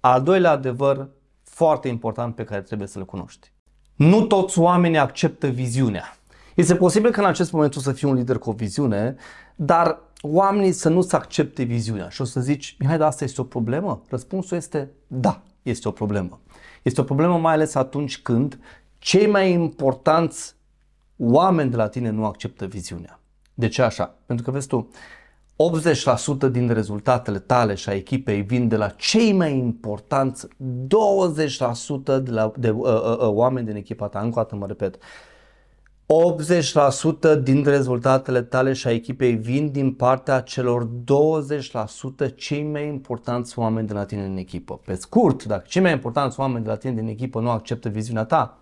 Al doilea adevăr foarte important pe care trebuie să-l cunoști. Nu toți oamenii acceptă viziunea. Este posibil că în acest moment o să fii un lider cu o viziune, dar oamenii să nu-ți accepte viziunea și o să zici, Mihai, dar asta este o problemă? Răspunsul este da, este o problemă. Este o problemă mai ales atunci când cei mai importanți oameni de la tine nu acceptă viziunea. De ce așa? Pentru că vezi tu, 80% din rezultatele tale și a echipei vin de la cei mai importanți 20% de, la, de uh, uh, uh, oameni din echipa ta. Încă o dată mă repet. 80% din rezultatele tale și a echipei vin din partea celor 20% cei mai importanți oameni de la tine în echipă. Pe scurt, dacă cei mai importanți oameni de la tine din echipă nu acceptă viziunea ta,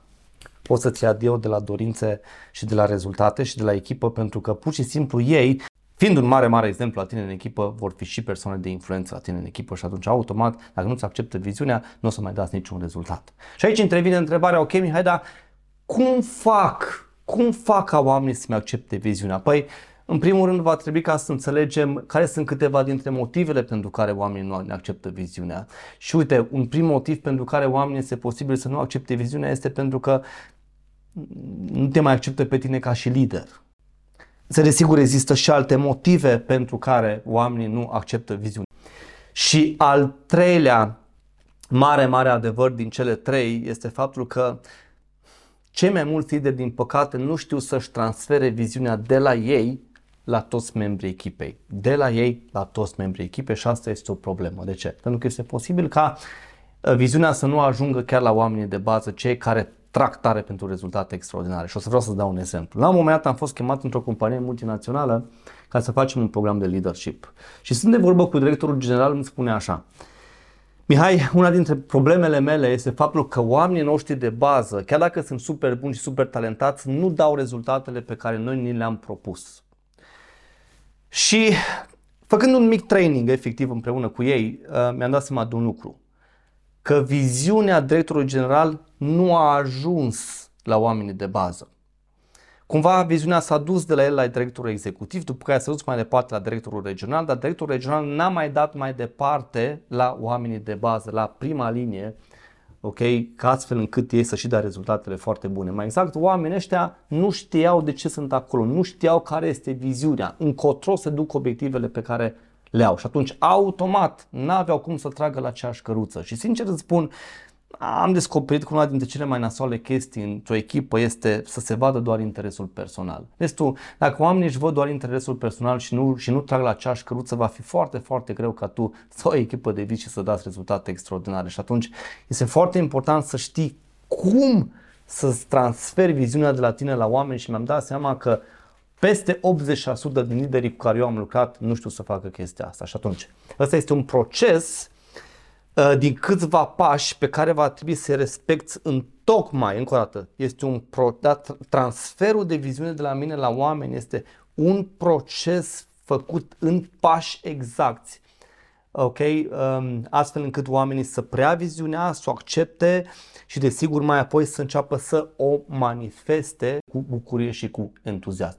poți să-ți adio de la dorințe și de la rezultate și de la echipă pentru că pur și simplu ei Fiind un mare, mare exemplu la tine în echipă, vor fi și persoane de influență la tine în echipă și atunci automat, dacă nu-ți acceptă viziunea, nu o să mai dați niciun rezultat. Și aici intervine întrebarea, ok, Mihai, dar cum fac, cum fac ca oamenii să-mi accepte viziunea? Păi, în primul rând, va trebui ca să înțelegem care sunt câteva dintre motivele pentru care oamenii nu ne acceptă viziunea. Și uite, un prim motiv pentru care oamenii este posibil să nu accepte viziunea este pentru că nu te mai acceptă pe tine ca și lider. Să desigur există și alte motive pentru care oamenii nu acceptă viziunea. Și al treilea mare, mare adevăr din cele trei este faptul că cei mai mulți lideri, din păcate, nu știu să-și transfere viziunea de la ei la toți membrii echipei. De la ei la toți membrii echipei și asta este o problemă. De ce? Pentru că este posibil ca uh, viziunea să nu ajungă chiar la oamenii de bază, cei care trag tare pentru rezultate extraordinare. Și o să vreau să dau un exemplu. La un moment dat am fost chemat într-o companie multinațională ca să facem un program de leadership. Și sunt de vorbă cu directorul general, îmi spune așa, Mihai, una dintre problemele mele este faptul că oamenii noștri de bază, chiar dacă sunt super buni și super talentați, nu dau rezultatele pe care noi ni le-am propus. Și făcând un mic training efectiv împreună cu ei, uh, mi-am dat seama de un lucru. Că viziunea directorului general nu a ajuns la oamenii de bază. Cumva viziunea s-a dus de la el la directorul executiv, după care s-a dus mai departe la directorul regional, dar directorul regional n-a mai dat mai departe la oamenii de bază, la prima linie, ok, ca astfel încât ei să și dea rezultatele foarte bune. Mai exact, oamenii ăștia nu știau de ce sunt acolo, nu știau care este viziunea, încotro se duc obiectivele pe care le au și atunci automat n-aveau cum să tragă la aceeași căruță și sincer îți spun, am descoperit că una dintre cele mai nasoale chestii într-o echipă este să se vadă doar interesul personal. Deci tu, dacă oamenii își văd doar interesul personal și nu, și nu trag la aceeași căruță, va fi foarte, foarte greu ca tu să o echipă de vici și să dați rezultate extraordinare. Și atunci este foarte important să știi cum să-ți transferi viziunea de la tine la oameni și mi-am dat seama că peste 80% din liderii cu care eu am lucrat nu știu să facă chestia asta. Și atunci, ăsta este un proces Uh, din câțiva pași pe care va trebui să respecti în tocmai, încă o dată, este un pro, da, transferul de viziune de la mine la oameni este un proces făcut în pași exacti. Ok? Um, astfel încât oamenii să prea viziunea, să o accepte și desigur mai apoi să înceapă să o manifeste cu bucurie și cu entuziasm.